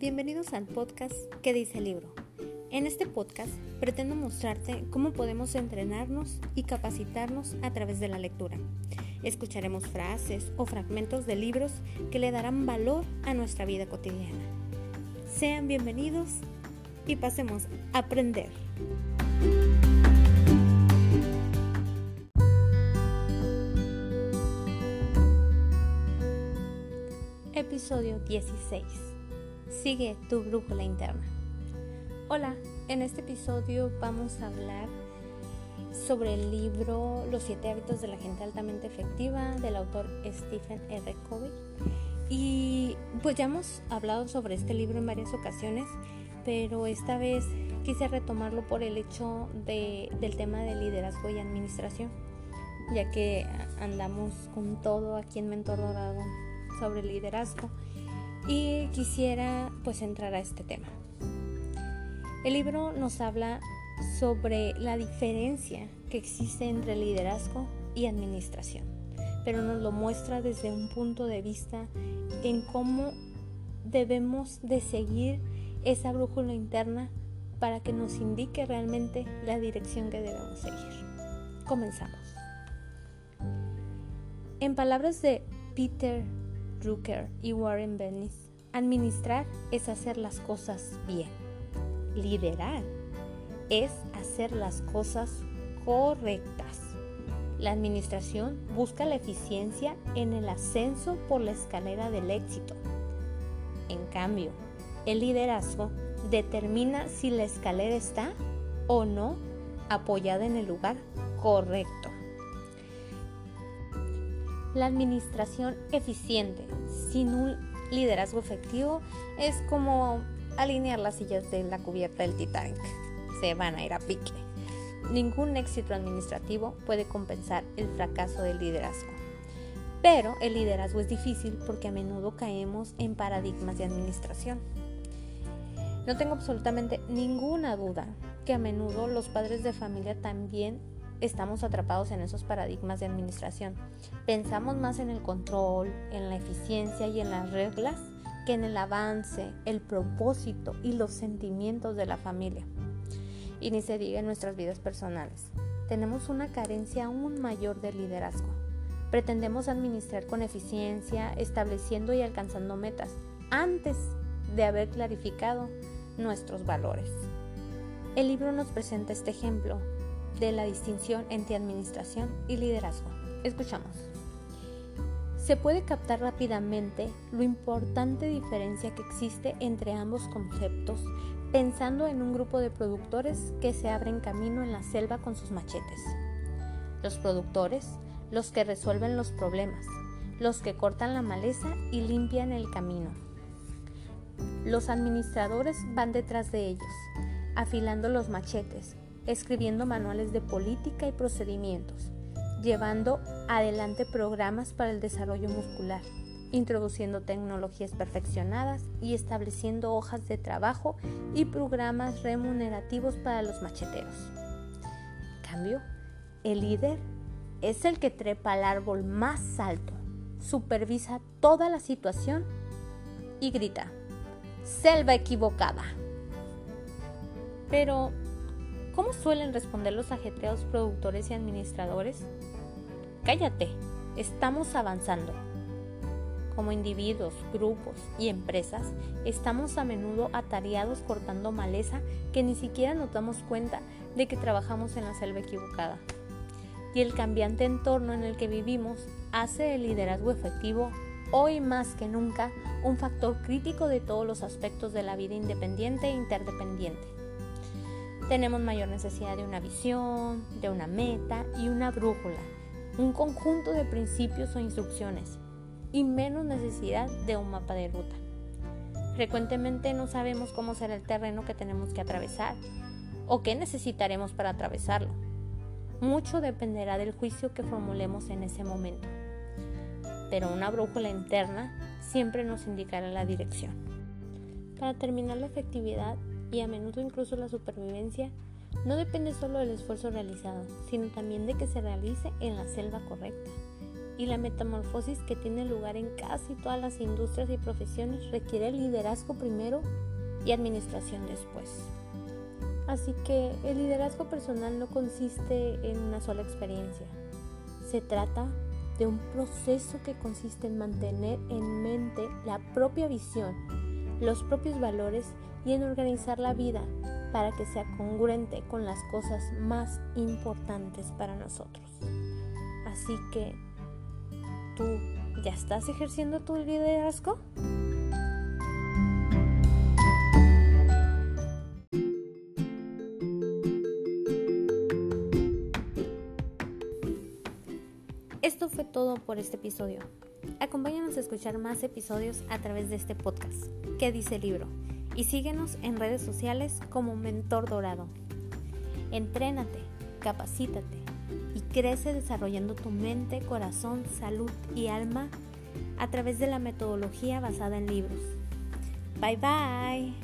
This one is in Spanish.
bienvenidos al podcast ¿Qué dice el libro? En este podcast pretendo mostrarte cómo podemos entrenarnos y capacitarnos a través de la lectura. Escucharemos frases o fragmentos de libros que le darán valor a nuestra vida cotidiana. Sean bienvenidos y pasemos a aprender. Episodio 16 Sigue tu brújula interna. Hola, en este episodio vamos a hablar sobre el libro Los siete hábitos de la gente altamente efectiva del autor Stephen R. Covey. Y pues ya hemos hablado sobre este libro en varias ocasiones, pero esta vez quise retomarlo por el hecho del tema de liderazgo y administración, ya que andamos con todo aquí en Mentor Dorado sobre liderazgo y quisiera pues entrar a este tema. El libro nos habla sobre la diferencia que existe entre liderazgo y administración, pero nos lo muestra desde un punto de vista en cómo debemos de seguir esa brújula interna para que nos indique realmente la dirección que debemos seguir. Comenzamos. En palabras de Peter Drucker y Warren Bennis, administrar es hacer las cosas bien. Liderar es hacer las cosas correctas. La administración busca la eficiencia en el ascenso por la escalera del éxito. En cambio, el liderazgo determina si la escalera está o no apoyada en el lugar correcto. La administración eficiente sin un liderazgo efectivo es como alinear las sillas de la cubierta del Titanic. Se van a ir a pique. Ningún éxito administrativo puede compensar el fracaso del liderazgo. Pero el liderazgo es difícil porque a menudo caemos en paradigmas de administración. No tengo absolutamente ninguna duda que a menudo los padres de familia también estamos atrapados en esos paradigmas de administración. Pensamos más en el control, en la eficiencia y en las reglas que en el avance, el propósito y los sentimientos de la familia. Y ni se diga en nuestras vidas personales. Tenemos una carencia aún mayor de liderazgo. Pretendemos administrar con eficiencia, estableciendo y alcanzando metas, antes de haber clarificado nuestros valores. El libro nos presenta este ejemplo de la distinción entre administración y liderazgo. Escuchamos. Se puede captar rápidamente lo importante diferencia que existe entre ambos conceptos pensando en un grupo de productores que se abren camino en la selva con sus machetes. Los productores, los que resuelven los problemas, los que cortan la maleza y limpian el camino. Los administradores van detrás de ellos, afilando los machetes, escribiendo manuales de política y procedimientos, llevando adelante programas para el desarrollo muscular, introduciendo tecnologías perfeccionadas y estableciendo hojas de trabajo y programas remunerativos para los macheteros. En cambio, el líder es el que trepa al árbol más alto, supervisa toda la situación y grita, selva equivocada. Pero ¿Cómo suelen responder los ajetreados productores y administradores? Cállate, estamos avanzando. Como individuos, grupos y empresas, estamos a menudo atareados cortando maleza que ni siquiera nos damos cuenta de que trabajamos en la selva equivocada. Y el cambiante entorno en el que vivimos hace el liderazgo efectivo hoy más que nunca un factor crítico de todos los aspectos de la vida independiente e interdependiente. Tenemos mayor necesidad de una visión, de una meta y una brújula, un conjunto de principios o instrucciones, y menos necesidad de un mapa de ruta. Frecuentemente no sabemos cómo será el terreno que tenemos que atravesar o qué necesitaremos para atravesarlo. Mucho dependerá del juicio que formulemos en ese momento, pero una brújula interna siempre nos indicará la dirección. Para terminar la efectividad y a menudo incluso la supervivencia no depende solo del esfuerzo realizado, sino también de que se realice en la selva correcta, y la metamorfosis que tiene lugar en casi todas las industrias y profesiones requiere liderazgo primero y administración después. Así que el liderazgo personal no consiste en una sola experiencia. Se trata de un proceso que consiste en mantener en mente la propia visión, los propios valores y en organizar la vida para que sea congruente con las cosas más importantes para nosotros. Así que, ¿tú ya estás ejerciendo tu liderazgo? Esto fue todo por este episodio. Acompáñanos a escuchar más episodios a través de este podcast. ¿Qué dice el libro? Y síguenos en redes sociales como Mentor Dorado. Entrénate, capacítate y crece desarrollando tu mente, corazón, salud y alma a través de la metodología basada en libros. Bye bye.